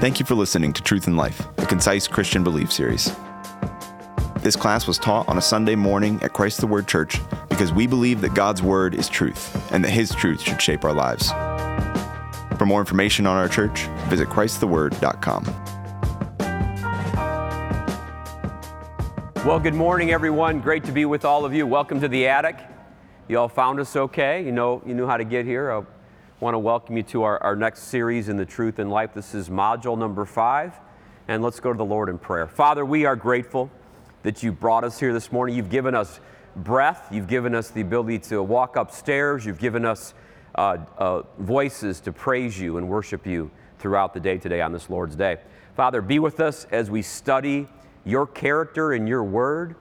Thank you for listening to Truth in Life, a concise Christian belief series. This class was taught on a Sunday morning at Christ the Word Church because we believe that God's Word is truth and that His truth should shape our lives. For more information on our church, visit ChristTheWord.com. Well, good morning, everyone. Great to be with all of you. Welcome to the attic. You all found us okay. You know, you knew how to get here. Uh, Want to welcome you to our, our next series in the Truth in Life. This is module number five. And let's go to the Lord in prayer. Father, we are grateful that you brought us here this morning. You've given us breath, you've given us the ability to walk upstairs, you've given us uh, uh, voices to praise you and worship you throughout the day today on this Lord's Day. Father, be with us as we study your character and your word.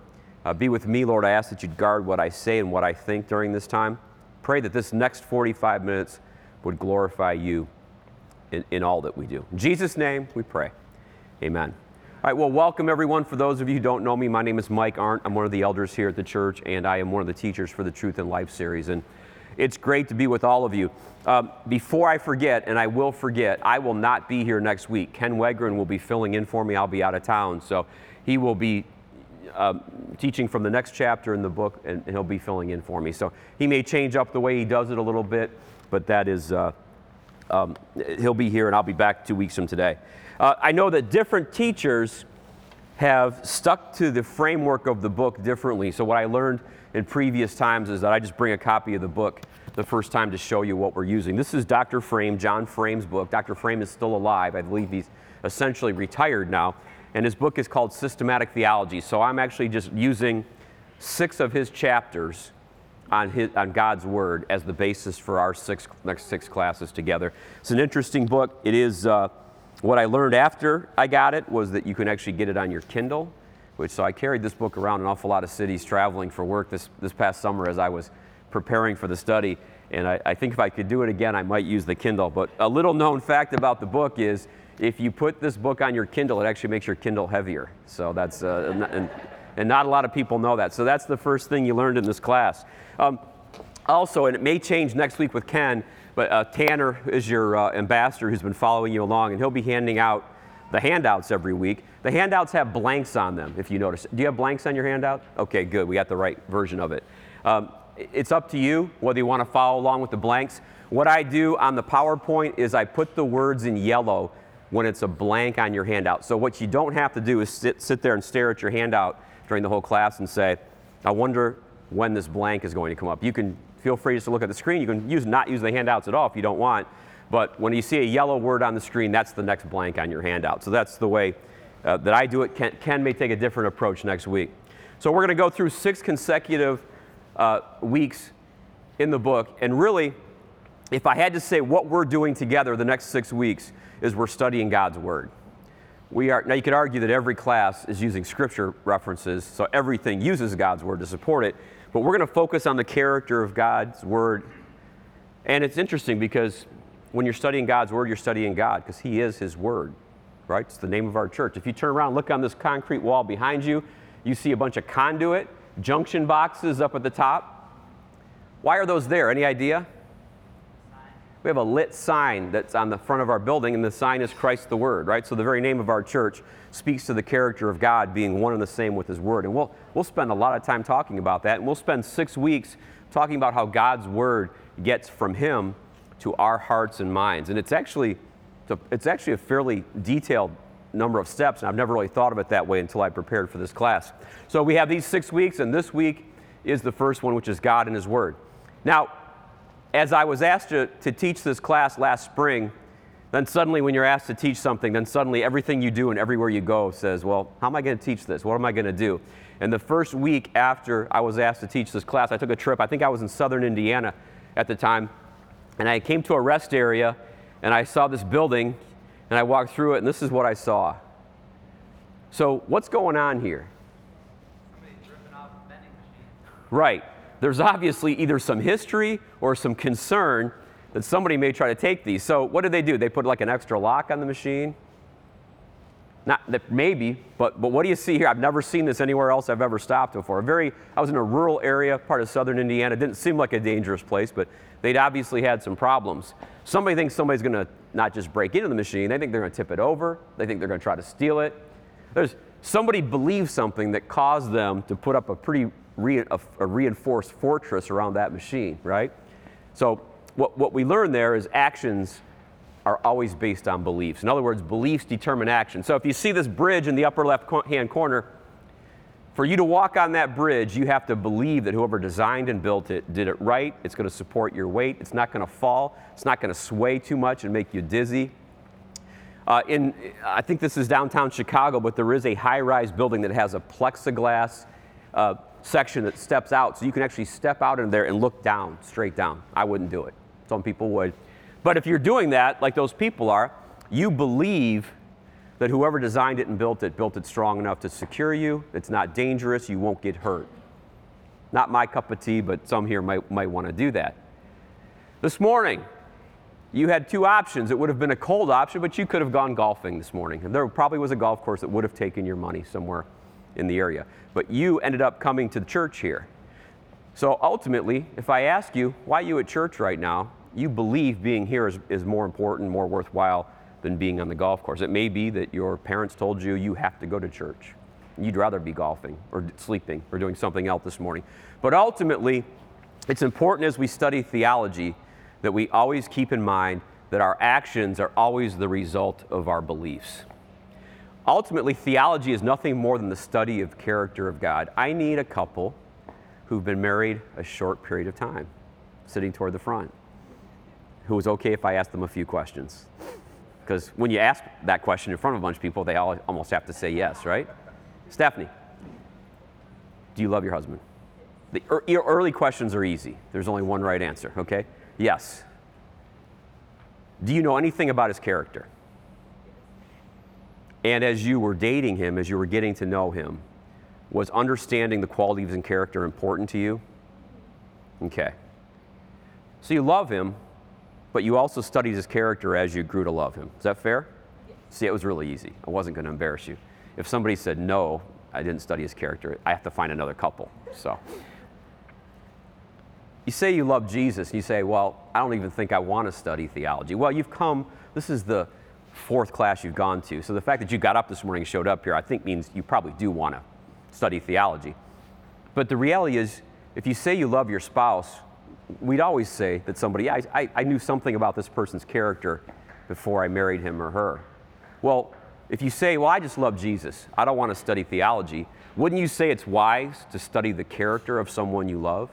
Uh, be with me, Lord. I ask that you'd guard what I say and what I think during this time. Pray that this next 45 minutes would glorify you in, in all that we do. In Jesus' name, we pray. Amen. All right, well, welcome everyone. For those of you who don't know me, my name is Mike Arndt. I'm one of the elders here at the church, and I am one of the teachers for the Truth and Life series. And it's great to be with all of you. Um, before I forget, and I will forget, I will not be here next week. Ken Wegren will be filling in for me. I'll be out of town. So he will be um, teaching from the next chapter in the book, and, and, he'll be filling in for me. So he may change up the way he does it a little bit, but that is, uh, um, he'll be here, and I'll be back two weeks from today. Uh, I know that different teachers have stuck to the framework of the book differently. So what I learned in previous times is that I just bring a copy of the book the first time to show you what we're using. This is Dr. Frame, John Frame's book. Dr. Frame is still alive. I believe he's essentially retired now and his book is called Systematic Theology. So I'm actually just using six of his chapters on, his, on God's Word as the basis for our six, next six classes together. It's an interesting book. It is, uh, what I learned after I got it was that you can actually get it on your Kindle, which, so I carried this book around an awful lot of cities traveling for work this, this past summer as I was preparing for the study. And I, I think if I could do it again, I might use the Kindle. But a little known fact about the book is if you put this book on your Kindle, it actually makes your Kindle heavier. So that's, uh, and, and, not a lot of people know that. So that's the first thing you learned in this class. Um, also, and it may change next week with Ken, but uh, Tanner is your uh, ambassador who's been following you along, and he'll be handing out the handouts every week. The handouts have blanks on them, if you notice. Do you have blanks on your handout? Okay, good. We got the right version of it. Um, it's up to you whether you want to follow along with the blanks. What I do on the PowerPoint is I put the words in yellow when it's a blank on your handout. So what you don't have to do is sit, sit there and stare at your handout during the whole class and say, I wonder when this blank is going to come up. You can feel free just to look at the screen. You can use not use the handouts at all if you don't want. But when you see a yellow word on the screen, that's the next blank on your handout. So that's the way uh, that I do it. Ken, Ken, may take a different approach next week. So we're going to go through six consecutive uh, weeks in the book. And really, if I had to say what we're doing together the next six weeks, is we're studying God's Word. We are, now, you could argue that every class is using scripture references, so everything uses God's Word to support it, but we're going to focus on the character of God's Word. And it's interesting because when you're studying God's Word, you're studying God because He is His Word, right? It's the name of our church. If you turn around, look on this concrete wall behind you, you see a bunch of conduit, junction boxes up at the top. Why are those there? Any idea? We have a lit sign that's on the front of our building, and the sign is Christ the Word, right? So the very name of our church speaks to the character of God being one and the same with His Word. And we'll, we'll spend a lot of time talking about that, and we'll spend six weeks talking about how God's Word gets from Him to our hearts and minds. And it's actually, it's actually a fairly detailed number of steps, and I've never really thought of it that way until I prepared for this class. So we have these six weeks, and this week is the first one, which is God and His Word. Now, as I was asked to, to teach this class last spring, then suddenly when you're asked to teach something, then suddenly everything you do and everywhere you go says, well, how am I going to teach this? What am I going to do? And the first week after I was asked to teach this class, I took a trip. I think I was in southern Indiana at the time. And I came to a rest area and I saw this building and I walked through it and this is what I saw. So, what's going on here? Right there's obviously either some history or some concern that somebody may try to take these. So what did they do? They put like an extra lock on the machine? Not that maybe, but, but what do you see here? I've never seen this anywhere else I've ever stopped before. A very, I was in a rural area, part of southern Indiana. It didn't seem like a dangerous place, but they'd obviously had some problems. Somebody thinks somebody's going to not just break into the machine, they think they're going to tip it over, they think they're going to try to steal it. There's somebody believes something that caused them to put up a pretty re, a, a reinforced fortress around that machine, right? So what, what we learn there is actions are always based on beliefs. In other words, beliefs determine action. So if you see this bridge in the upper left hand corner, for you to walk on that bridge, you have to believe that whoever designed and built it did it right. It's going to support your weight. It's not going to fall. It's not going to sway too much and make you dizzy. Uh, in, I think this is downtown Chicago, but there is a high rise building that has a plexiglass uh, section that steps out. So you can actually step out in there and look down, straight down. I wouldn't do it. Some people would. But if you're doing that, like those people are, you believe that whoever designed it and built it built it strong enough to secure you. It's not dangerous. You won't get hurt. Not my cup of tea, but some here might, might want to do that. This morning, you had two options. It would have been a cold option, but you could have gone golfing this morning. And there probably was a golf course that would have taken your money somewhere in the area. But you ended up coming to the church here. So ultimately, if I ask you, why you at church right now? You believe being here is, is more important, more worthwhile than being on the golf course. It may be that your parents told you you have to go to church. You'd rather be golfing or sleeping or doing something else this morning. But ultimately, it's important as we study theology that we always keep in mind that our actions are always the result of our beliefs. Ultimately, theology is nothing more than the study of character of God. I need a couple who've been married a short period of time, sitting toward the front, who is okay if I ask them a few questions. Because when you ask that question in front of a bunch of people, they all almost have to say yes, right? Stephanie, do you love your husband? The early questions are easy. There's only one right answer, okay? Yes. Do you know anything about his character? And as you were dating him, as you were getting to know him, was understanding the qualities and character important to you? Okay. So you love him, but you also studied his character as you grew to love him. Is that fair? See, it was really easy. I wasn't going to embarrass you. If somebody said, no, I didn't study his character, I have to find another couple. So. You say you love Jesus, and you say, well, I don't even think I want to study theology. Well, you've come, this is the fourth class you've gone to. So the fact that you got up this morning and showed up here, I think means you probably do want to study theology. But the reality is, if you say you love your spouse, we'd always say that somebody, I, I, I knew something about this person's character before I married him or her. Well, if you say, well, I just love Jesus, I don't want to study theology, wouldn't you say it's wise to study the character of someone you love?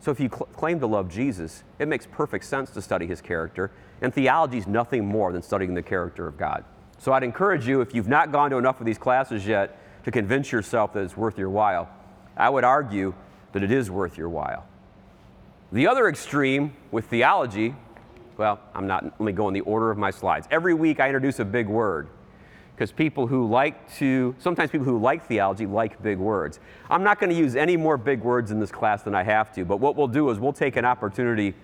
So if you cl- claim to love Jesus, it makes perfect sense to study his character and theology is nothing more than studying the character of God. So I'd encourage you, if you've not gone to enough of these classes yet, to convince yourself that it's worth your while. I would argue that it is worth your while. The other extreme with theology, well, I'm not, let me go in the order of my slides. Every week I introduce a big word because people who like to, sometimes people who like theology like big words. I'm not going to use any more big words in this class than I have to, but what we'll do is we'll take an opportunity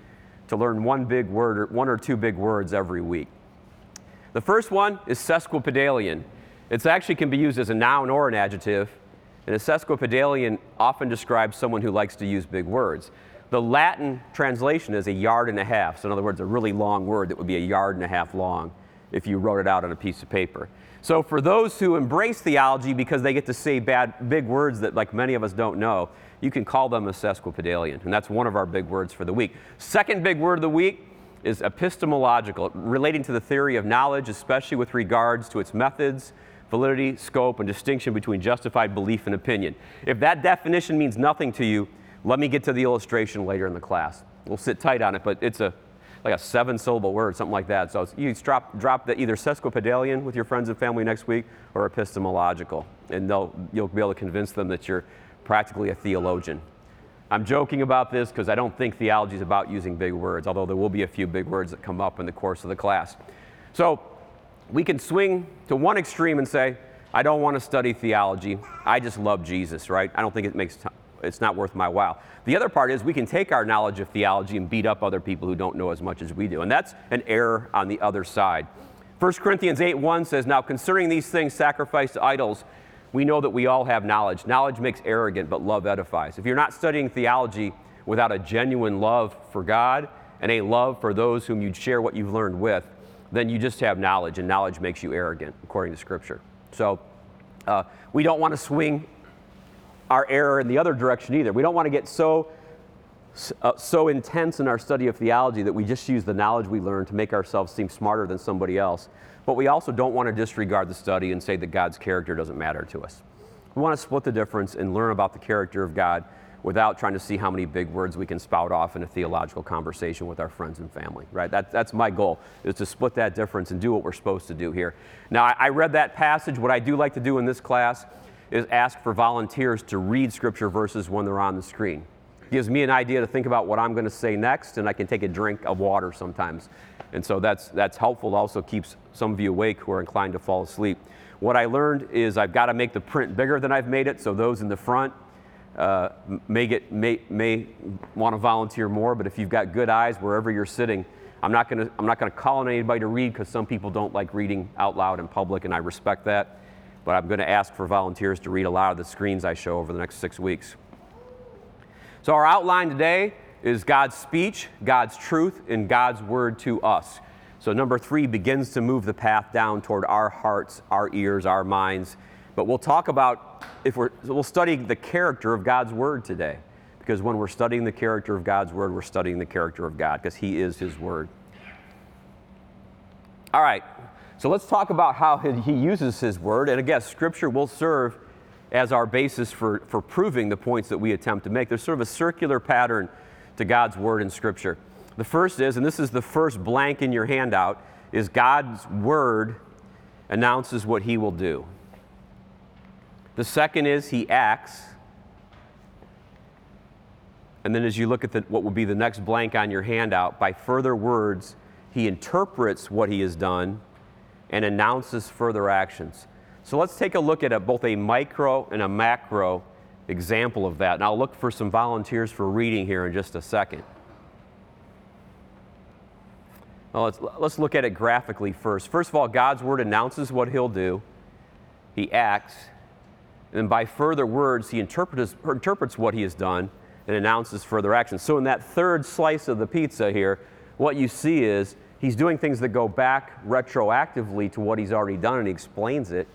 to learn one big word or one or two big words every week. The first one is sesquipedalian. It actually can be used as a noun or an adjective, and a sesquipedalian often describes someone who likes to use big words. The Latin translation is a yard and a half, so in other words, a really long word that would be a yard and a half long if you wrote it out on a piece of paper. So for those who embrace theology because they get to say bad, big words that like many of us don't know, you can call them a sesquipedalian. And that's one of our big words for the week. Second big word of the week is epistemological, relating to the theory of knowledge, especially with regards to its methods, validity, scope, and distinction between justified belief and opinion. If that definition means nothing to you, let me get to the illustration later in the class. We'll sit tight on it, but it's a like a seven syllable word, something like that. So you drop, drop the either sesquipedalian with your friends and family next week or epistemological, and you'll be able to convince them that you're practically a theologian. I'm joking about this because I don't think theology is about using big words, although there will be a few big words that come up in the course of the class. So we can swing to one extreme and say, I don't want to study theology. I just love Jesus, right? I don't think it makes it's not worth my while. The other part is we can take our knowledge of theology and beat up other people who don't know as much as we do. And that's an error on the other side. 1 Corinthians 8 1 says, Now concerning these things sacrificed to idols, we know that we all have knowledge. Knowledge makes arrogant, but love edifies. If you're not studying theology without a genuine love for God and a love for those whom you'd share what you've learned with, then you just have knowledge, and knowledge makes you arrogant, according to Scripture. So uh, we don't want to swing our error in the other direction either. We don't want to get so uh, so intense in our study of theology that we just use the knowledge we learn to make ourselves seem smarter than somebody else. But we also don't want to disregard the study and say that God's character doesn't matter to us. We want to split the difference and learn about the character of God without trying to see how many big words we can spout off in a theological conversation with our friends and family, right? That, that's my goal, is to split that difference and do what we're supposed to do here. Now, I, I read that passage. What I do like to do in this class is ask for volunteers to read scripture verses when they're on the screen. gives me an idea to think about what I'm going to say next, and I can take a drink of water sometimes. And so that's, that's helpful. It also keeps some of you awake who are inclined to fall asleep. What I learned is I've got to make the print bigger than I've made it, so those in the front uh, may, get, may, may want to volunteer more, but if you've got good eyes wherever you're sitting, I'm not going to call on anybody to read because some people don't like reading out loud in public, and I respect that. But I'm going to ask for volunteers to read a lot of the screens I show over the next six weeks. So our outline today is God's speech, God's truth, and God's word to us. So number three begins to move the path down toward our hearts, our ears, our minds. But we'll talk about if we're we'll study the character of God's word today. Because when we're studying the character of God's word, we're studying the character of God, because He is His word. All right, so let's talk about how He uses His word. And again, Scripture will serve as our basis for, for proving the points that we attempt to make. There's sort of a circular pattern to God's word in Scripture. The first is, and this is the first blank in your handout, is God's word announces what he will do. The second is he acts. And then as you look at the, what will be the next blank on your handout, by further words, he interprets what he has done and announces further actions. So let's take a look at a, both a micro and a macro example of that. And I'll look for some volunteers for reading here in just a second. Well, let's, let's look at it graphically first. First of all, God's word announces what he'll do, he acts, and by further words, he interprets, interprets what he has done and announces further actions. So, in that third slice of the pizza here, what you see is he's doing things that go back retroactively to what he's already done and he explains it,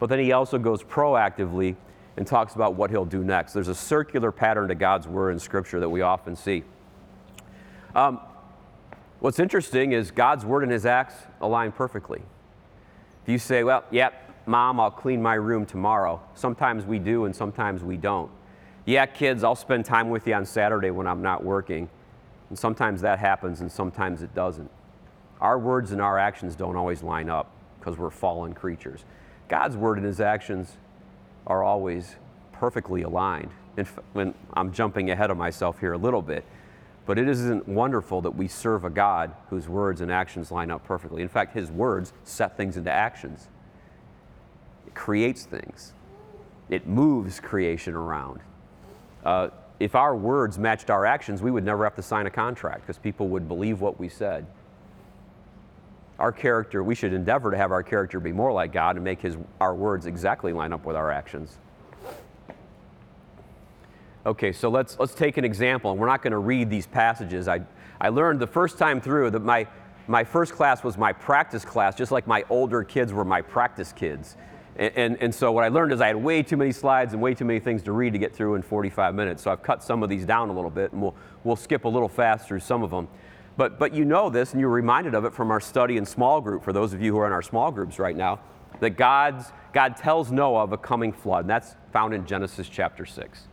but then he also goes proactively and talks about what he'll do next. There's a circular pattern to God's word in Scripture that we often see. Um, what's interesting is God's word and his acts align perfectly. If you say, well, yep, mom, I'll clean my room tomorrow, sometimes we do and sometimes we don't. Yeah, kids, I'll spend time with you on Saturday when I'm not working. And sometimes that happens and sometimes it doesn't. Our words and our actions don't always line up because we're fallen creatures. God's word and his actions are always perfectly aligned. And when I'm jumping ahead of myself here a little bit, but it isn't wonderful that we serve a God whose words and actions line up perfectly. In fact, his words set things into actions. It creates things. It moves creation around. Uh, if our words matched our actions, we would never have to sign a contract because people would believe what we said. Our character, we should endeavor to have our character be more like God and make his, our words exactly line up with our actions. Okay, so let's, let's take an example, we're not going to read these passages. I, I learned the first time through that my, my first class was my practice class, just like my older kids were my practice kids. And, and, and, so what I learned is I had way too many slides and way too many things to read to get through in 45 minutes. So I've cut some of these down a little bit, and we'll, we'll skip a little fast through some of them. But, but you know this, and you're reminded of it from our study in small group, for those of you who are in our small groups right now, that God's, God tells Noah of a coming flood, and that's found in Genesis chapter 6.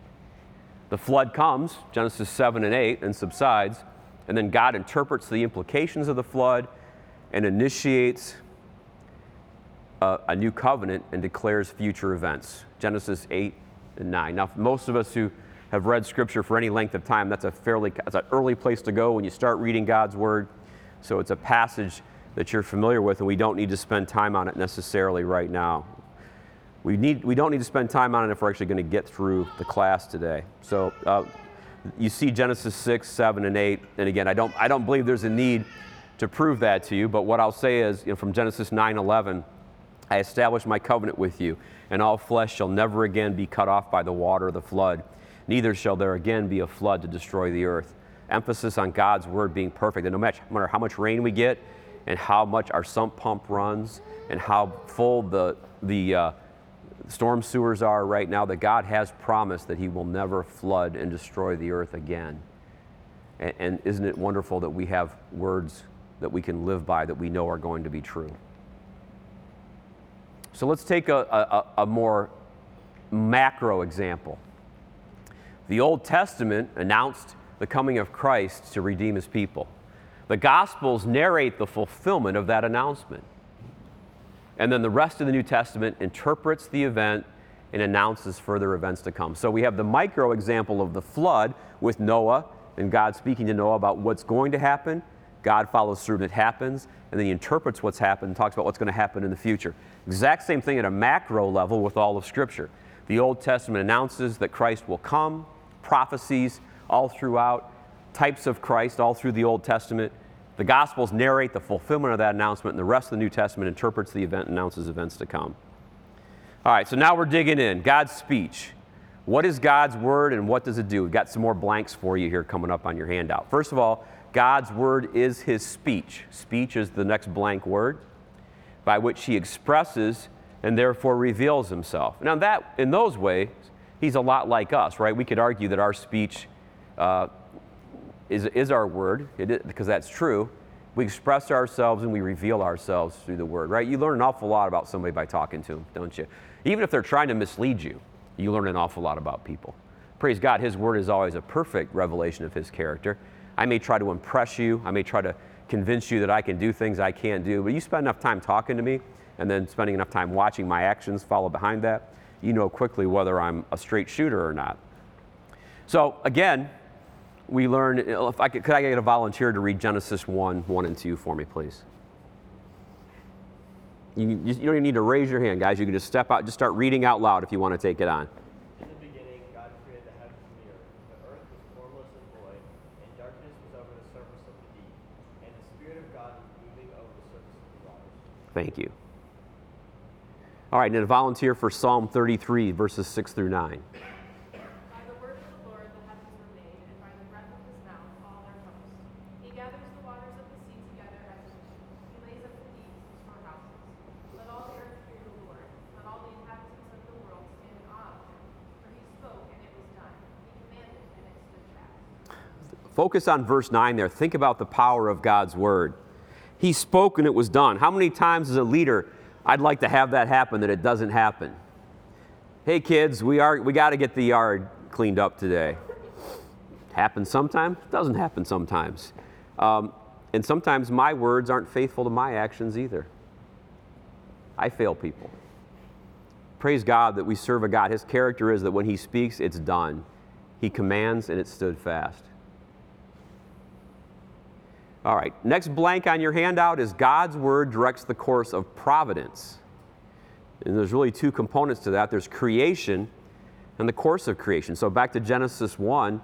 The flood comes, Genesis 7 and 8, and subsides, and then God interprets the implications of the flood and initiates a, a new covenant and declares future events. Genesis 8 and 9. Now, most of us who have read Scripture for any length of time, that's a fairly that's an early place to go when you start reading God's Word. So it's a passage that you're familiar with, and we don't need to spend time on it necessarily right now. We, need, we don't need to spend time on it if we're actually going to get through the class today. So uh, you see Genesis 6, 7, and 8. And again, I don't, I don't believe there's a need to prove that to you, but what I'll say is you know, from Genesis 9 11, I establish my covenant with you, and all flesh shall never again be cut off by the water of the flood, neither shall there again be a flood to destroy the earth. Emphasis on God's word being perfect. And no matter how much rain we get, and how much our sump pump runs, and how full the, the uh, storm sewers are right now, that God has promised that He will never flood and destroy the earth again. And, and isn't it wonderful that we have words that we can live by that we know are going to be true? So let's take a, a, a more macro example. The Old Testament announced the coming of Christ to redeem his people. The Gospels narrate the fulfillment of that announcement. And then the rest of the New Testament interprets the event and announces further events to come. So we have the micro example of the flood with Noah and God speaking to Noah about what's going to happen. God follows through and it happens, and then he interprets what's happened and talks about what's going to happen in the future. Exact same thing at a macro level with all of Scripture. The Old Testament announces that Christ will come, prophecies all throughout, types of Christ all through the Old Testament. The Gospels narrate the fulfillment of that announcement, and the rest of the New Testament interprets the event, announces events to come. All right, so now we're digging in. God's speech. What is God's word and what does it do? We've got some more blanks for you here coming up on your handout. First of all, God's word is his speech. Speech is the next blank word by which he expresses and therefore reveals himself. Now, that in those ways, he's a lot like us, right? We could argue that our speech uh, is, is our word, because that's true. We express ourselves and we reveal ourselves through the word, right? You learn an awful lot about somebody by talking to them, don't you? Even if they're trying to mislead you, you learn an awful lot about people. Praise God, His word is always a perfect revelation of His character. I may try to impress you, I may try to convince you that I can do things I can't do. But you spend enough time talking to me and then spending enough time watching my actions follow behind that, you know quickly whether I'm a straight shooter or not. So again, we learn, if I could, could I get a volunteer to read Genesis 1, 1 and 2 for me, please? You, you don't even need to raise your hand, guys. You can just step out, just start reading out loud if you want to take it on. In the beginning, God created the heavens and the earth. The earth was formless and void, and darkness was over the surface of the deep, and the Spirit of God was moving over the surface of the waters. Thank you. All right, and a volunteer for Psalm 33, verses 6 through 9. Focus on verse 9 there. Think about the power of God's word. He spoke and it was done. How many times as a leader I'd like to have that happen that it doesn't happen? Hey kids, we are we got to get the yard cleaned up today. Happens sometimes, doesn't happen sometimes. Um, and sometimes my words aren't faithful to my actions either. I fail people. Praise God that we serve a God. His character is that when He speaks, it's done. He commands and it stood fast. All right, next blank on your handout is God's Word directs the course of providence. And there's really two components to that there's creation and the course of creation. So back to Genesis 1,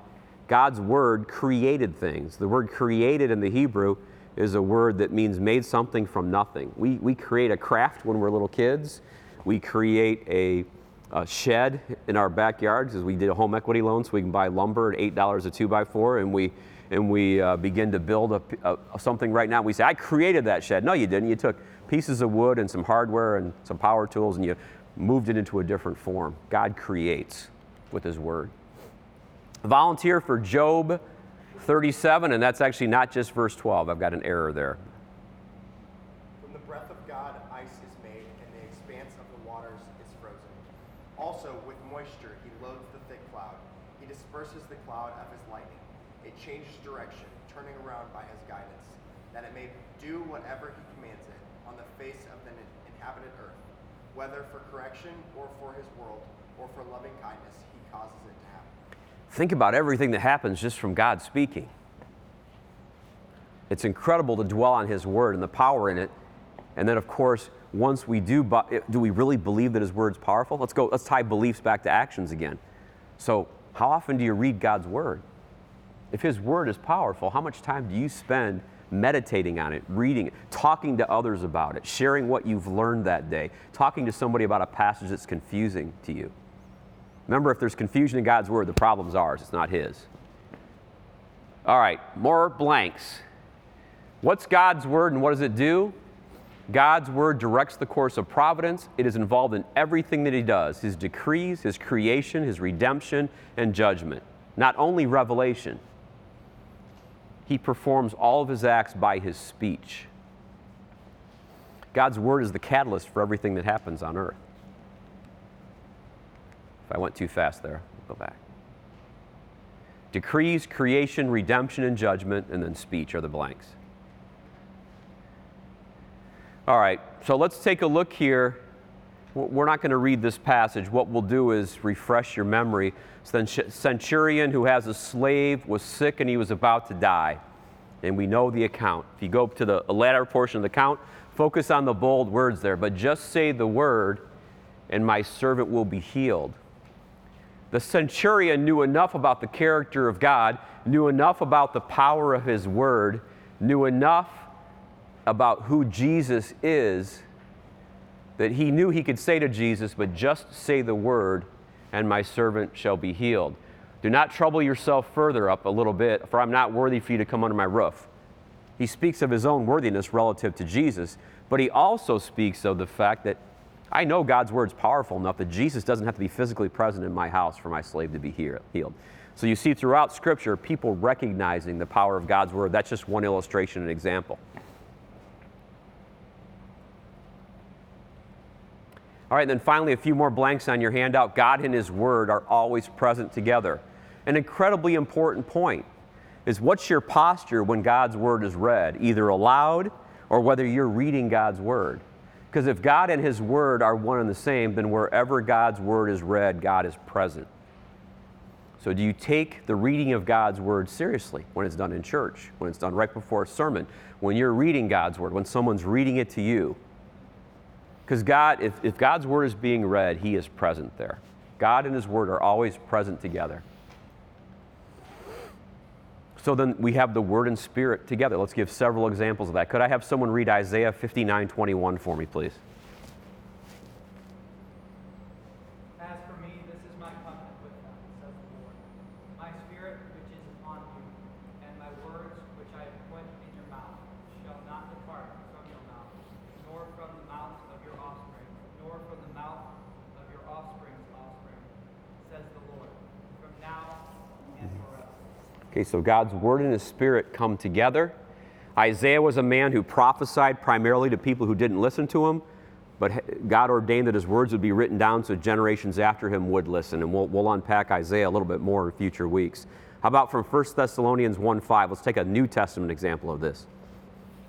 God's Word created things. The word created in the Hebrew is a word that means made something from nothing. We, we create a craft when we're little kids, we create a, a shed in our backyard because we did a home equity loan so we can buy lumber at $8 a 2 by 4 and we and we uh, begin to build a, a, something right now. We say, I created that shed. No, you didn't. You took pieces of wood and some hardware and some power tools and you moved it into a different form. God creates with His Word. Volunteer for Job 37, and that's actually not just verse 12. I've got an error there. From the breath of God, ice is made, and the expanse of the waters is frozen. Also, with moisture, He loads the thick cloud. He disperses the cloud of His lightning. It changes direction, turning around by his guidance, that it may do whatever he commands it on the face of the inhabited earth, whether for correction or for his world or for loving kindness, he causes it to happen. Think about everything that happens just from God speaking. It's incredible to dwell on his word and the power in it. And then, of course, once we do, do we really believe that his word's powerful? Let's go, let's tie beliefs back to actions again. So, how often do you read God's word? if His Word is powerful, how much time do you spend meditating on it, reading it, talking to others about it, sharing what you've learned that day, talking to somebody about a passage that's confusing to you. Remember, if there's confusion in God's word, the problem's ours, it's not His. All right, more blanks. What's God's word and what does it do? God's word directs the course of providence. It is involved in everything that He does His decrees, His creation, His redemption, and judgment. Not only revelation, He performs all of His acts by His speech. God's word is the catalyst for everything that happens on earth. If I went too fast there, I'll go back. Decrees, creation, redemption, and judgment, and then speech are the blanks. All right, so let's take a look here. We're not going to read this passage. What we'll do is refresh your memory. Centurion who has a slave was sick and he was about to die. And we know the account. If you go to the latter portion of the account, focus on the bold words there, but just say the word, and my servant will be healed. The centurion knew enough about the character of God, knew enough about the power of his word, knew enough about who Jesus is that he knew he could say to Jesus, But just say the word, and my servant shall be healed. Do not trouble yourself further up a little bit, for I'm not worthy for you to come under my roof. He speaks of his own worthiness relative to Jesus, but he also speaks of the fact that I know God's word is powerful enough that Jesus doesn't have to be physically present in my house for my slave to be healed. So you see throughout Scripture people recognizing the power of God's word. That's just one illustration and example. All right, and then finally, a few more blanks on your handout. God and His Word are always present together. An incredibly important point is what's your posture when God's Word is read, either aloud or whether you're reading God's Word. Because if God and His Word are one and the same, then wherever God's Word is read, God is present. So, do you take the reading of God's Word seriously when it's done in church, when it's done right before a sermon, when you're reading God's Word, when someone's reading it to you? Because God, if, if God's word is being read, He is present there. God and His word are always present together. So then we have the word and spirit together. Let's give several examples of that. Could I have someone read Isaiah 59 21 for me, please? Okay, so God's word and his spirit come together. Isaiah was a man who prophesied primarily to people who didn't listen to him, but God ordained that his words would be written down so generations after him would listen. And we'll, we'll unpack Isaiah a little bit more in future weeks. How about from 1 Thessalonians 1 5? Let's take a New Testament example of this.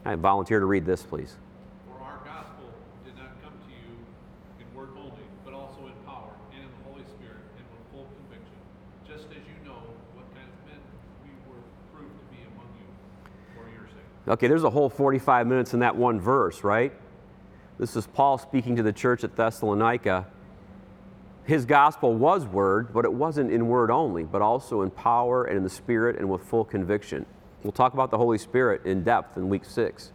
I volunteer to read this, please. Okay, there's a whole 45 minutes in that one verse, right? This is Paul speaking to the church at Thessalonica. His gospel was word, but it wasn't in word only, but also in power and in the Spirit and with full conviction. We'll talk about the Holy Spirit in depth in week six.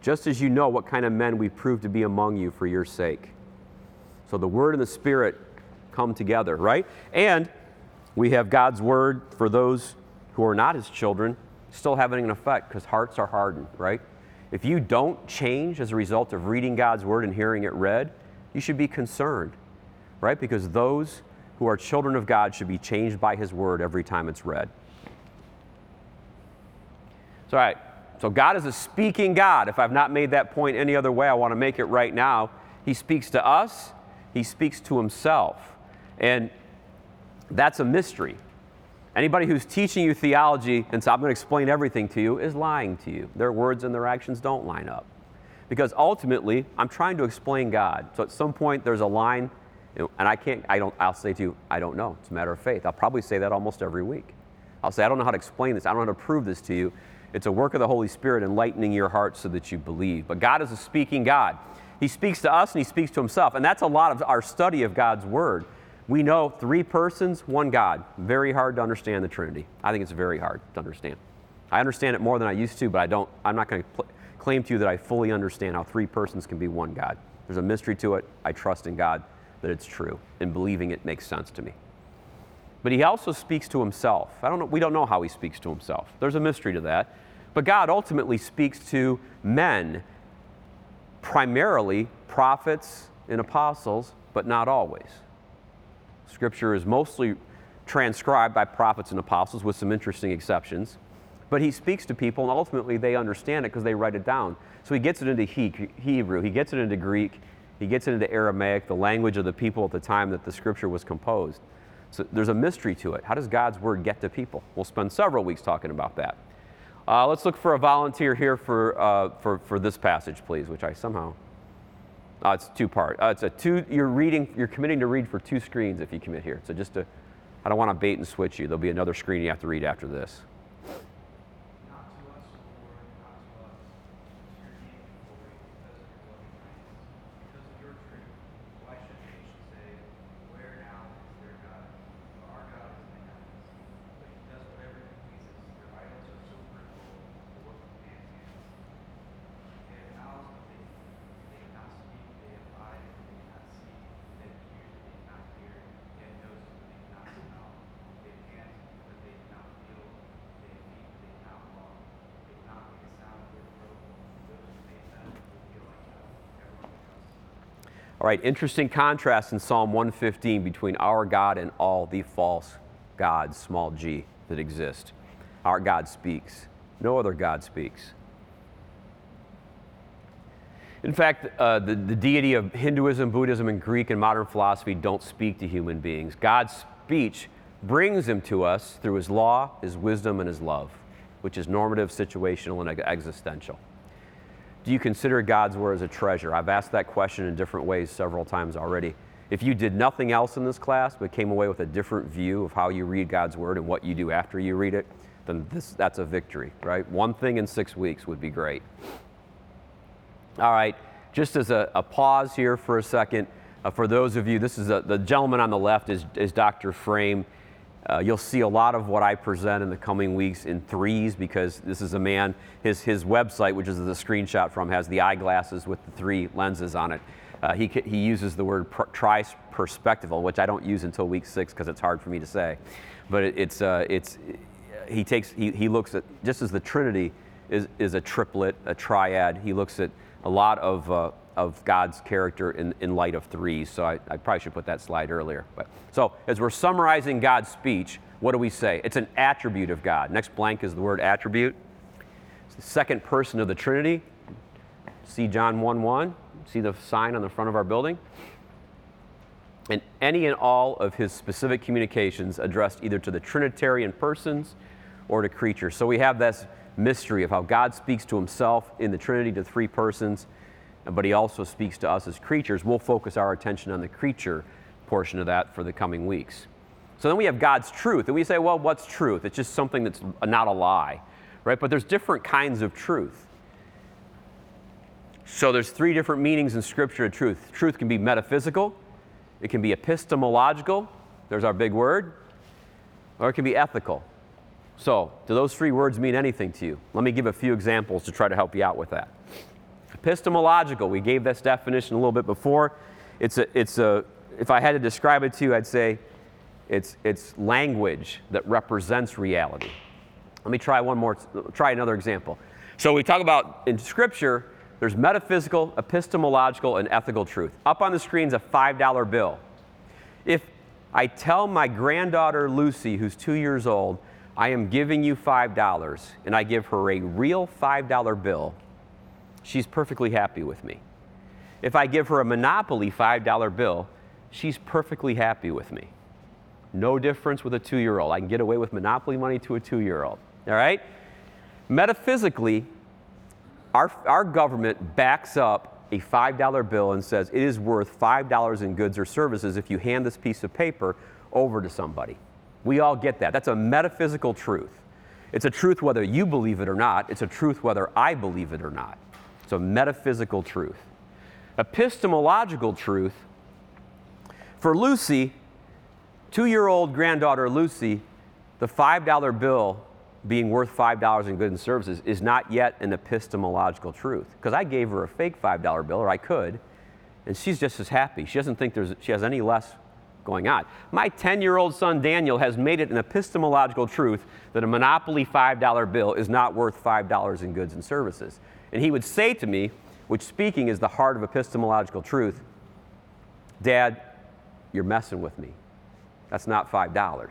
Just as you know what kind of men we prove to be among you for your sake. So the Word and the Spirit come together, right? And we have God's Word for those who are not His children still having an effect because hearts are hardened, right? If you don't change as a result of reading God's word and hearing it read, you should be concerned, right? Because those who are children of God should be changed by his word every time it's read. So, all right. So, God is a speaking God. If I've not made that point any other way, I want to make it right now. He speaks to us, He speaks to Himself. And that's a mystery. Anybody who's teaching you theology and so I'm going to explain everything to you is lying to you. Their words and their actions don't line up. Because ultimately, I'm trying to explain God. So at some point, there's a line, and I can't, I don't, I'll say to you, I don't know. It's a matter of faith. I'll probably say that almost every week. I'll say, I don't know how to explain this. I don't know how to prove this to you. It's a work of the Holy Spirit enlightening your heart so that you believe. But God is a speaking God. He speaks to us and He speaks to Himself. And that's a lot of our study of God's Word. We know three persons, one God. Very hard to understand the Trinity. I think it's very hard to understand. I understand it more than I used to, but I don't, I'm not going to pl- claim to you that I fully understand how three persons can be one God. There's a mystery to it. I trust in God that it's true, and believing it makes sense to me. But he also speaks to himself. I don't know, we don't know how he speaks to himself. There's a mystery to that. But God ultimately speaks to men, primarily prophets and apostles, but not always. Scripture is mostly transcribed by prophets and apostles with some interesting exceptions. But he speaks to people, and ultimately they understand it because they write it down. So he gets it into Hebrew, he gets it into Greek, he gets it into Aramaic, the language of the people at the time that the scripture was composed. So there's a mystery to it. How does God's word get to people? We'll spend several weeks talking about that. Uh, let's look for a volunteer here for, uh, for, for this passage, please, which I somehow. Uh, it's two part. Uh, it's a two. You're reading. You're committing to read for two screens if you commit here. So just to, I don't want to bait and switch you. There'll be another screen you have to read after this. All right, interesting contrast in Psalm 115 between our God and all the false gods, small g, that exist. Our God speaks, no other God speaks. In fact, uh, the, the deity of Hinduism, Buddhism, and Greek and modern philosophy don't speak to human beings. God's speech brings him to us through his law, his wisdom, and his love, which is normative, situational, and existential. Do you consider God's Word as a treasure? I've asked that question in different ways several times already. If you did nothing else in this class but came away with a different view of how you read God's Word and what you do after you read it, then this, that's a victory, right? One thing in six weeks would be great. All right, just as a, a pause here for a second, uh, for those of you, this is a, the gentleman on the left is, is Dr. Frame. Uh, you'll see a lot of what I present in the coming weeks in threes because this is a man, his, his website, which is the screenshot from, has the eyeglasses with the three lenses on it. Uh, he, he uses the word tri-perspectival, which I don't use until week six because it's hard for me to say. But it, it's, uh, it's, he, takes, he, he looks at, just as the Trinity is, is a triplet, a triad, he looks at a lot of uh, of God's character in, in light of threes. So I, I probably should put that slide earlier. But, so as we're summarizing God's speech, what do we say? It's an attribute of God. Next blank is the word attribute. It's the second person of the Trinity. See John 1 1. See the sign on the front of our building? And any and all of his specific communications addressed either to the Trinitarian persons or to creatures. So we have this mystery of how God speaks to himself in the Trinity to three persons but he also speaks to us as creatures. We'll focus our attention on the creature portion of that for the coming weeks. So then we have God's truth, and we say, well, what's truth? It's just something that's not a lie, right? But there's different kinds of truth. So there's three different meanings in Scripture of truth. Truth can be metaphysical, it can be epistemological, there's our big word, or it can be ethical. So, do those three words mean anything to you? Let me give a few examples to try to help you out with that. Epistemological, we gave this definition a little bit before. It's a, it's a, if I had to describe it to you, I'd say it's, it's language that represents reality. Let me try one more, try another example. So we talk about in Scripture, there's metaphysical, epistemological, and ethical truth. Up on the screen is a $5 bill. If I tell my granddaughter Lucy, who's two years old, I am giving you $5, and I give her a real $5 bill, she's perfectly happy with me. If I give her a Monopoly $5 bill, she's perfectly happy with me. No difference with a two year old. I can get away with Monopoly money to a two year old. All right? Metaphysically, our, our government backs up a $5 bill and says it is worth $5 in goods or services if you hand this piece of paper over to somebody. We all get that. That's a metaphysical truth. It's a truth whether you believe it or not, it's a truth whether I believe it or not. So, metaphysical truth. Epistemological truth. For Lucy, two year old granddaughter Lucy, the $5 bill being worth $5 in goods and services is not yet an epistemological truth. Because I gave her a fake $5 bill, or I could, and she's just as happy. She doesn't think there's, she has any less going on. My 10 year old son Daniel has made it an epistemological truth that a Monopoly $5 bill is not worth $5 in goods and services. And he would say to me, which speaking is the heart of epistemological truth, Dad, you're messing with me. That's not $5.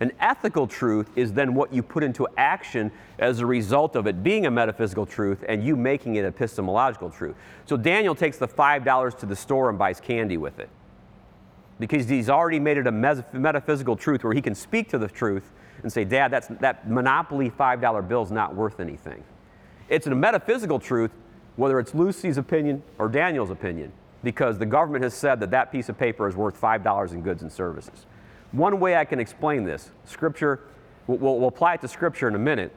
An ethical truth is then what you put into action as a result of it being a metaphysical truth and you making it epistemological truth. So Daniel takes the $5 to the store and buys candy with it because he's already made it a metaphysical truth where he can speak to the truth and say, Dad, that's, that Monopoly $5 bill is not worth anything. It's a metaphysical truth, whether it's Lucy's opinion or Daniel's opinion, because the government has said that that piece of paper is worth $5 in goods and services. One way I can explain this, Scripture, we'll, we'll apply it to Scripture in a minute,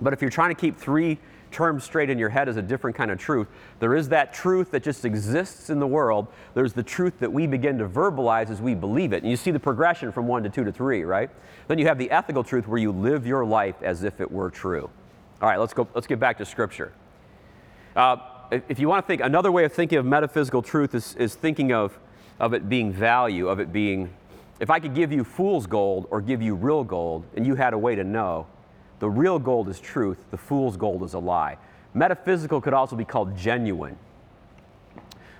but if you're trying to keep three terms straight in your head as a different kind of truth, there is that truth that just exists in the world. There's the truth that we begin to verbalize as we believe it. And you see the progression from one to two to three, right? Then you have the ethical truth where you live your life as if it were true. All right, let's go. Let's get back to Scripture. Uh, if you want to think, another way of thinking of metaphysical truth is, is thinking of, of it being value, of it being if I could give you fool's gold or give you real gold, and you had a way to know, the real gold is truth, the fool's gold is a lie. Metaphysical could also be called genuine.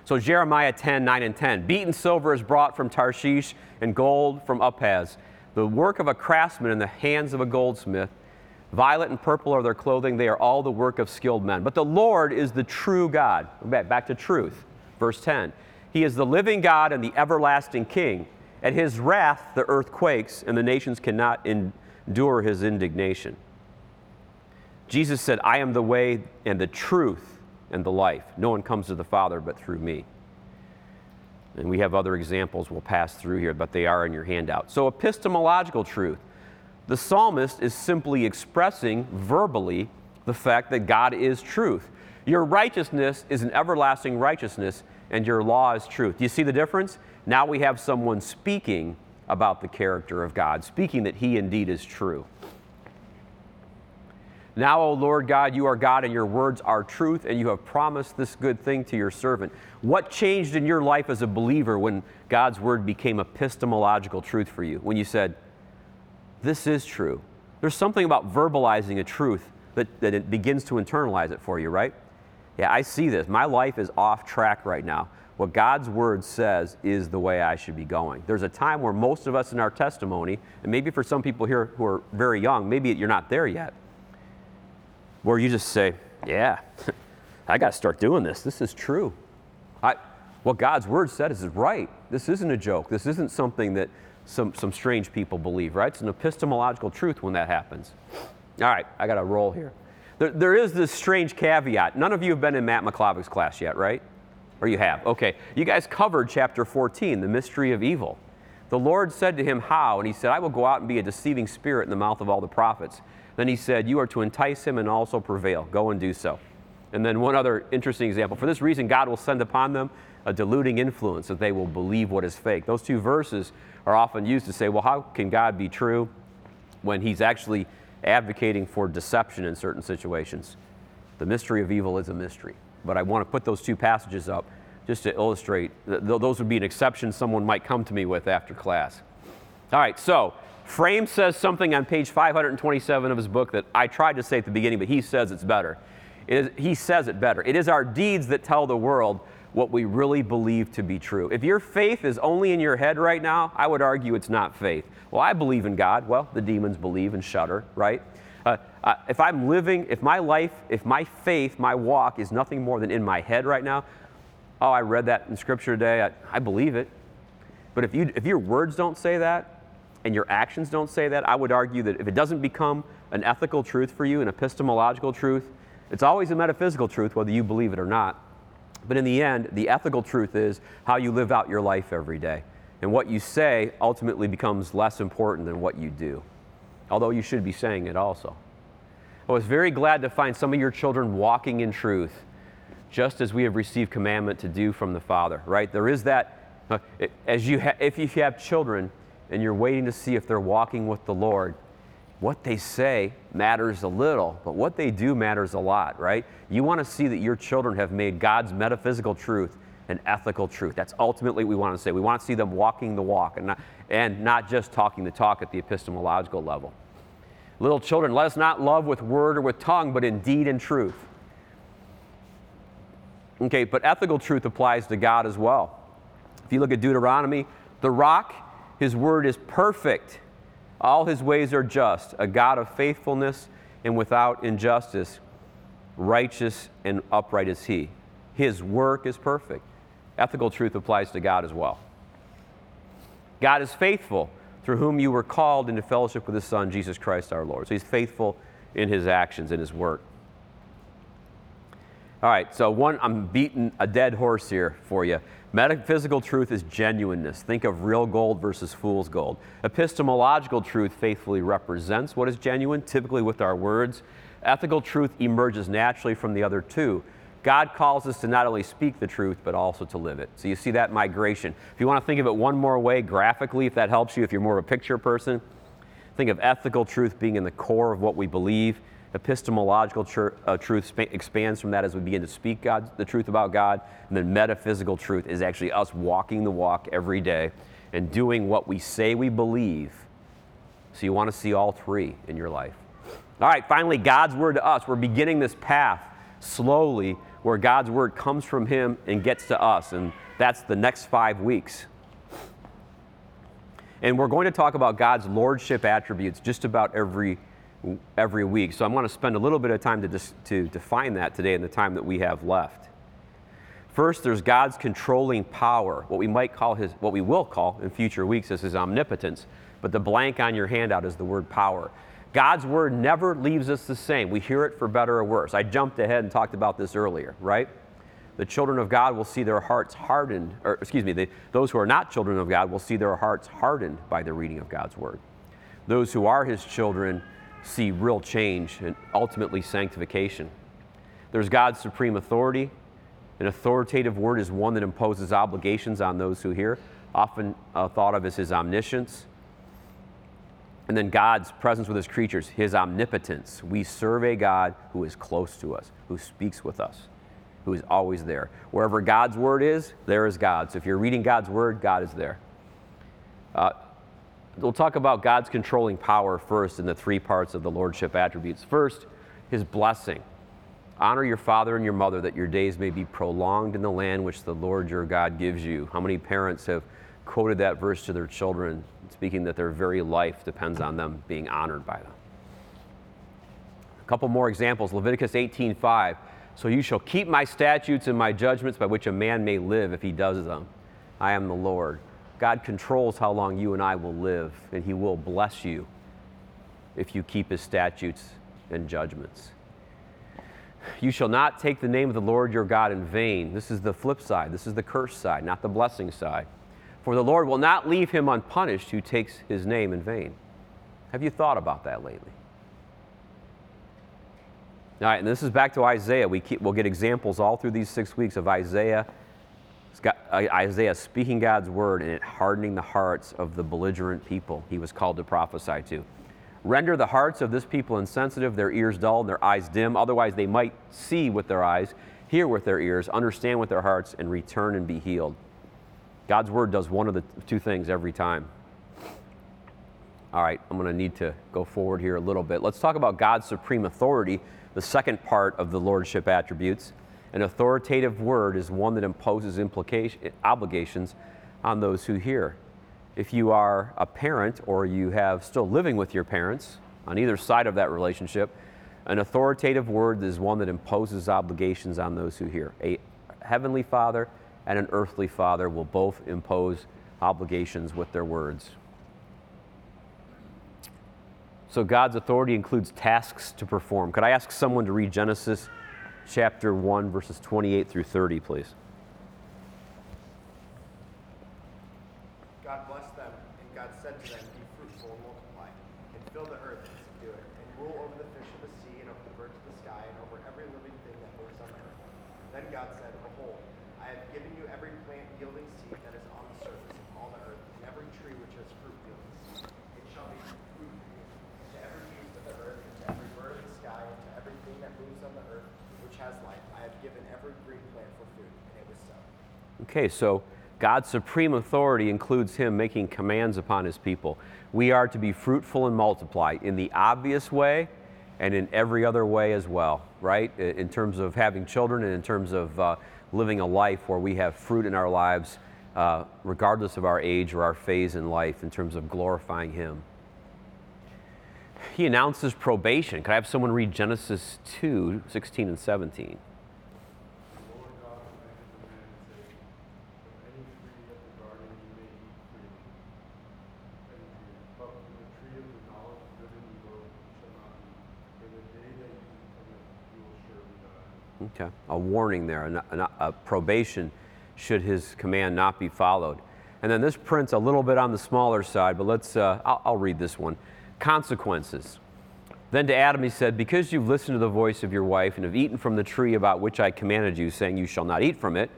So Jeremiah 10, 9 and 10. Beaten silver is brought from Tarshish, and gold from Uphaz. The work of a craftsman in the hands of a goldsmith. Violet and purple are their clothing. They are all the work of skilled men. But the Lord is the true God. Back to truth. Verse 10. He is the living God and the everlasting King. At his wrath, the earth quakes, and the nations cannot endure his indignation. Jesus said, I am the way and the truth and the life. No one comes to the Father but through me. And we have other examples we'll pass through here, but they are in your handout. So, epistemological truth. The psalmist is simply expressing verbally the fact that God is truth. Your righteousness is an everlasting righteousness, and your law is truth. Do you see the difference? Now we have someone speaking about the character of God, speaking that He indeed is true. Now, O Lord God, you are God and your words are truth, and you have promised this good thing to your servant. What changed in your life as a believer when God's word became epistemological truth for you? When you said, This is true. There's something about verbalizing a truth that, that it begins to internalize it for you, right? Yeah, I see this. My life is off track right now what God's word says is the way I should be going. There's a time where most of us in our testimony, and maybe for some people here who are very young, maybe you're not there yet, where you just say, Yeah, I got to start doing this. This is true. I, what God's word said is right. This isn't a joke. This isn't something that some, some strange people believe, right? It's an epistemological truth when that happens. All right, I got to roll here. There, there is this strange caveat. None of you have been in Matt McClavick's class yet, right? Or you have? Okay. You guys covered chapter 14, the mystery of evil. The Lord said to him, How? And he said, I will go out and be a deceiving spirit in the mouth of all the prophets. Then he said, You are to entice him and also prevail. Go and do so. And then one other interesting example. For this reason, God will send upon them a deluding influence that they will believe what is fake. Those two verses are often used to say, well, how can God be true when he's actually advocating for deception in certain situations? The mystery of evil is a mystery but I want to put those two passages up just to illustrate. Those would be an exception someone might come to me with after class. All right, so Frame says something on page 527 of his book that I tried to say at the beginning, but he says it's better. He says it better. It is our deeds that tell the world what we really believe to be true. If your faith is only in your head right now, I would argue it's not faith. Well, I believe in God. Well, the demons believe and shudder, right? Uh, uh, if I'm living, if my life, if my faith, my walk is nothing more than in my head right now, oh, I read that in Scripture today, I, I believe it. But if, you, if your words don't say that and your actions don't say that, I would argue that if it doesn't become an ethical truth for you, an epistemological truth, it's always a metaphysical truth, whether you believe it or not. But in the end, the ethical truth is how you live out your life every day. And what you say ultimately becomes less important than what you do although you should be saying it also. I was very glad to find some of your children walking in truth, just as we have received commandment to do from the Father, right? There is that, uh, as you ha- if you have children and you're waiting to see if they're walking with the Lord, what they say matters a little, but what they do matters a lot, right? You want to see that your children have made God's metaphysical truth an ethical truth. That's ultimately what we want to say. We want to see them walking the walk and not, and not just talking the talk at the epistemological level. Little children, let us not love with word or with tongue, but in deed and truth. Okay, but ethical truth applies to God as well. If you look at Deuteronomy, the rock, his word is perfect. All his ways are just, a God of faithfulness and without injustice. Righteous and upright is he. His work is perfect. Ethical truth applies to God as well. God is faithful, through whom you were called into fellowship with his Son, Jesus Christ our Lord. So he's faithful in his actions, in his work. All right, so one, I'm beating a dead horse here for you. Metaphysical truth is genuineness. Think of real gold versus fool's gold. Epistemological truth faithfully represents what is genuine, typically with our words. Ethical truth emerges naturally from the other two. God calls us to not only speak the truth, but also to live it. So you see that migration. If you want to think of it one more way graphically, if that helps you, if you're more of a picture person, think of ethical truth being in the core of what we believe epistemological tr- uh, truth sp- expands from that as we begin to speak God, the truth about God. And then metaphysical truth is actually us walking the walk every day and doing what we say we believe. So you want to see all three in your life. All right, finally, God's word to us. We're beginning this path slowly where God's word comes from Him and gets to us. And that's the next five weeks. And we're going to talk about God's lordship attributes just about every every week. So I'm going to spend a little bit of time to, dis- to define that today in the time that we have left. First, there's God's controlling power, what we might call his, what we will call in future weeks as his omnipotence. But the blank on your handout is the word power. God's word never leaves us the same. We hear it for better or worse. I jumped ahead and talked about this earlier, right? The children of God will see their hearts hardened, or excuse me, the, those who are not children of God will see their hearts hardened by the reading of God's word. Those who are his children see real change and ultimately sanctification. There's God's supreme authority. An authoritative word is one that imposes obligations on those who hear, often uh, thought of as his omniscience. And then God's presence with his creatures, his omnipotence. We serve a God who is close to us, who speaks with us, who is always there. Wherever God's word is, there is God. So if you're reading God's word, God is there. Uh, We'll talk about God's controlling power first in the three parts of the Lordship attributes. First, his blessing. Honor your father and your mother that your days may be prolonged in the land which the Lord your God gives you. How many parents have quoted that verse to their children, speaking that their very life depends on them being honored by them? A couple more examples. Leviticus 18:5. So you shall keep my statutes and my judgments by which a man may live if he does them. I am the Lord. God controls how long you and I will live, and He will bless you if you keep His statutes and judgments. You shall not take the name of the Lord your God in vain. This is the flip side. This is the curse side, not the blessing side. For the Lord will not leave him unpunished who takes his name in vain. Have you thought about that lately? All right, and this is back to Isaiah. We keep, we'll get examples all through these six weeks of Isaiah Uh, Isaiah speaking God's word and it hardening the hearts of the belligerent people he was called to prophesy to. Render the hearts of this people insensitive, their ears dull, and their eyes dim. Otherwise, they might see with their eyes, hear with their ears, understand with their hearts, and return and be healed. God's word does one of the two things every time. All right, I'm going to need to go forward here a little bit. Let's talk about God's supreme authority, the second part of the lordship attributes. An authoritative word is one that imposes obligations on those who hear. If you are a parent or you have still living with your parents on either side of that relationship, an authoritative word is one that imposes obligations on those who hear. A heavenly father and an earthly father will both impose obligations with their words. So God's authority includes tasks to perform. Could I ask someone to read Genesis chapter 1, verses 28 through 30, please. God blessed them, and God said to them, Be fruitful and multiply, and fill the earth and subdue it, and rule over the fish of the sea, and over the birds of the sky, and over every living thing that moves on the earth. Then God said, Behold, I have given you every plant yielding seed that is on the surface of all the earth, and every tree which has fruit yielding seed. It shall be fruit for you to every beast of the earth, and to every bird of the sky, and to everything that moves on the earth which has life. I have given every green plant for food. And it was so. Okay, so God's supreme authority includes Him making commands upon His people. We are to be fruitful and multiply in the obvious way and in every other way as well, right? In terms of having children and in terms of uh, living a life where we have fruit in our lives, uh, regardless of our age or our phase in life, in terms of glorifying Him. He announces probation. Could I have someone read Genesis 2 16 and 17? Okay, a warning there, a, a, probation should his command not be followed. And then this print's a little bit on the smaller side, but let's, uh, I'll, I'll read this one. Consequences. Then to Adam he said, Because you've listened to the voice of your wife and have eaten from the tree about which I commanded you, saying, You shall not eat from it,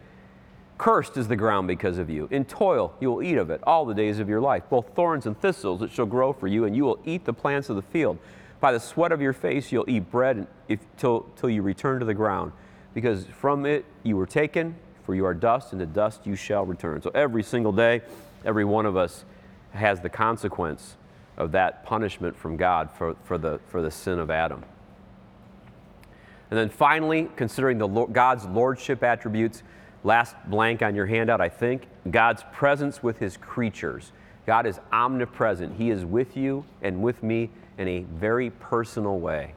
cursed is the ground because of you. In toil you will eat of it all the days of your life. Both thorns and thistles it shall grow for you, and you will eat the plants of the field. By the sweat of your face you'll eat bread if, till, till you return to the ground, because from it you were taken, for you are dust, and to dust you shall return. So every single day, every one of us has the consequence of that punishment from God for, for, the, for the sin of Adam. And then finally, considering the God's lordship attributes, last blank on your handout, I think, God's presence with his creatures. God is omnipresent. He is with you and with me in a very personal way.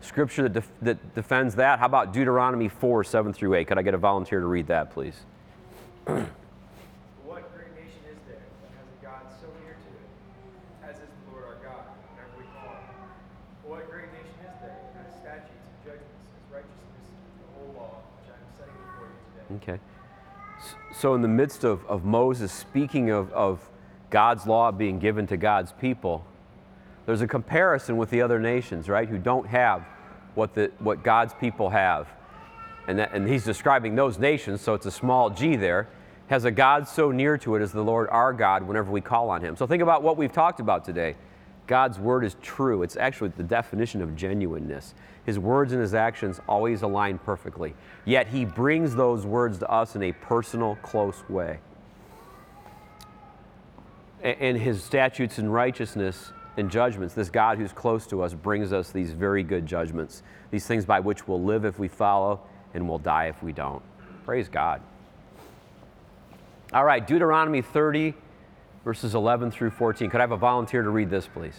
Scripture that, def- that defends that. How about Deuteronomy 4 7 through 8? Could I get a volunteer to read that, please? what great nation is there that has a God so near to it, as is the Lord our God, whenever we call him? What great nation is there that has statutes and judgments, as righteousness the whole law, which I am setting before you today? Okay. So, in the midst of, of Moses speaking of, of God's law being given to God's people, there's a comparison with the other nations, right, who don't have what, the, what God's people have. And, that, and he's describing those nations, so it's a small g there, has a God so near to it as the Lord our God whenever we call on him. So think about what we've talked about today. God's word is true. It's actually the definition of genuineness. His words and his actions always align perfectly. Yet he brings those words to us in a personal, close way and his statutes and righteousness and judgments, this God who's close to us brings us these very good judgments, these things by which we'll live if we follow and we'll die if we don't. Praise God. All right, Deuteronomy 30, verses 11 through 14. Could I have a volunteer to read this, please?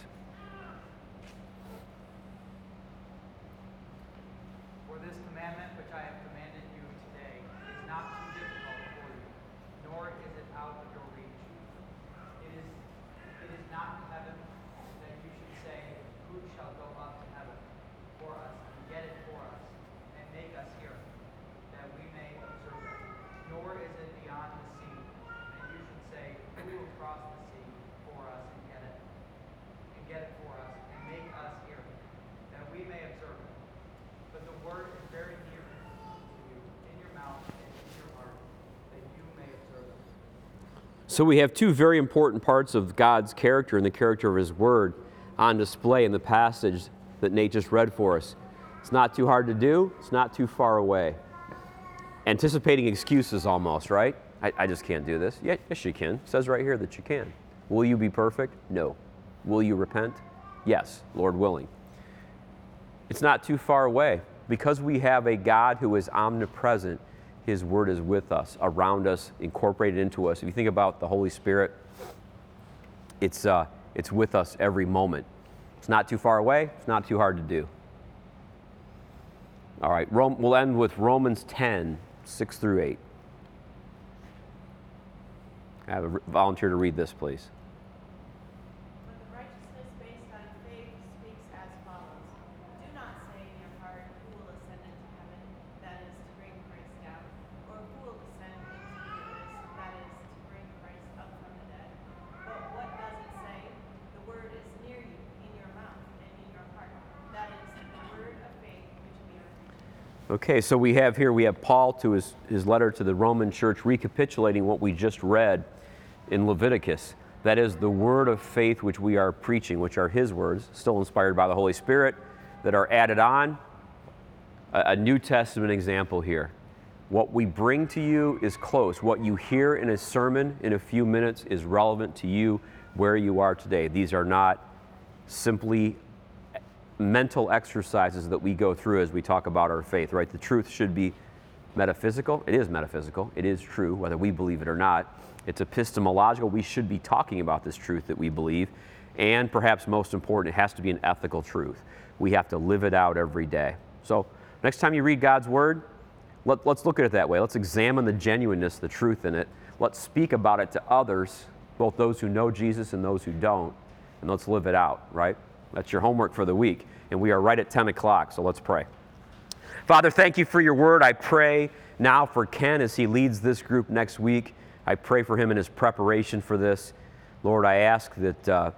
So we have two very important parts of God's character and the character of His Word on display in the passage that Nate just read for us. It's not too hard to do, it's not too far away. Anticipating excuses almost, right? I, I just can't do this. Yeah, yes, you can. It says right here that you can. Will you be perfect? No. Will you repent? Yes, Lord willing. It's not too far away. Because we have a God who is omnipresent, his Word is with us, around us, incorporated into us. If you think about the Holy Spirit, it's, uh, it's with us every moment. It's not too far away, it's not too hard to do. All right, Rome, we'll end with Romans 10, 6 through 8. I have a volunteer to read this, please. Okay, so we have here, we have Paul to his, his letter to the Roman church recapitulating what we just read in Leviticus. That is the word of faith which we are preaching, which are His words, still inspired by the Holy Spirit, that are added on. A, a New Testament example here. What we bring to you is close. What you hear in a sermon in a few minutes is relevant to you where you are today. These are not simply mental exercises that we go through as we talk about our faith, right? The truth should be metaphysical. It is metaphysical. It is true, whether we believe it or not. It's epistemological. We should be talking about this truth that we believe. And perhaps most important, it has to be an ethical truth. We have to live it out every day. So, next time you read God's Word, let, us look at it that way. Let's examine the genuineness, the truth in it. Let's speak about it to others, both those who know Jesus and those who don't, and let's live it out, right? That's your homework for the week. And we are right at 10 o'clock, so let's pray. Father, thank you for your word. I pray now for Ken as he leads this group next week. I pray for him in his preparation for this. Lord, I ask that, uh,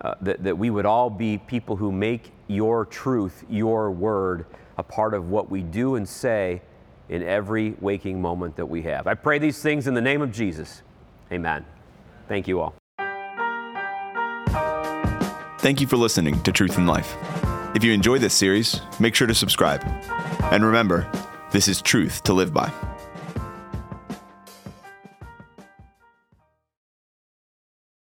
uh, that, that we would all be people who make your truth, your word, a part of what we do and say in every waking moment that we have. I pray these things in the name of Jesus. Amen. Thank you all. Thank you for listening to Truth in Life. If you enjoy this series, make sure to subscribe. And remember, this is truth to live by.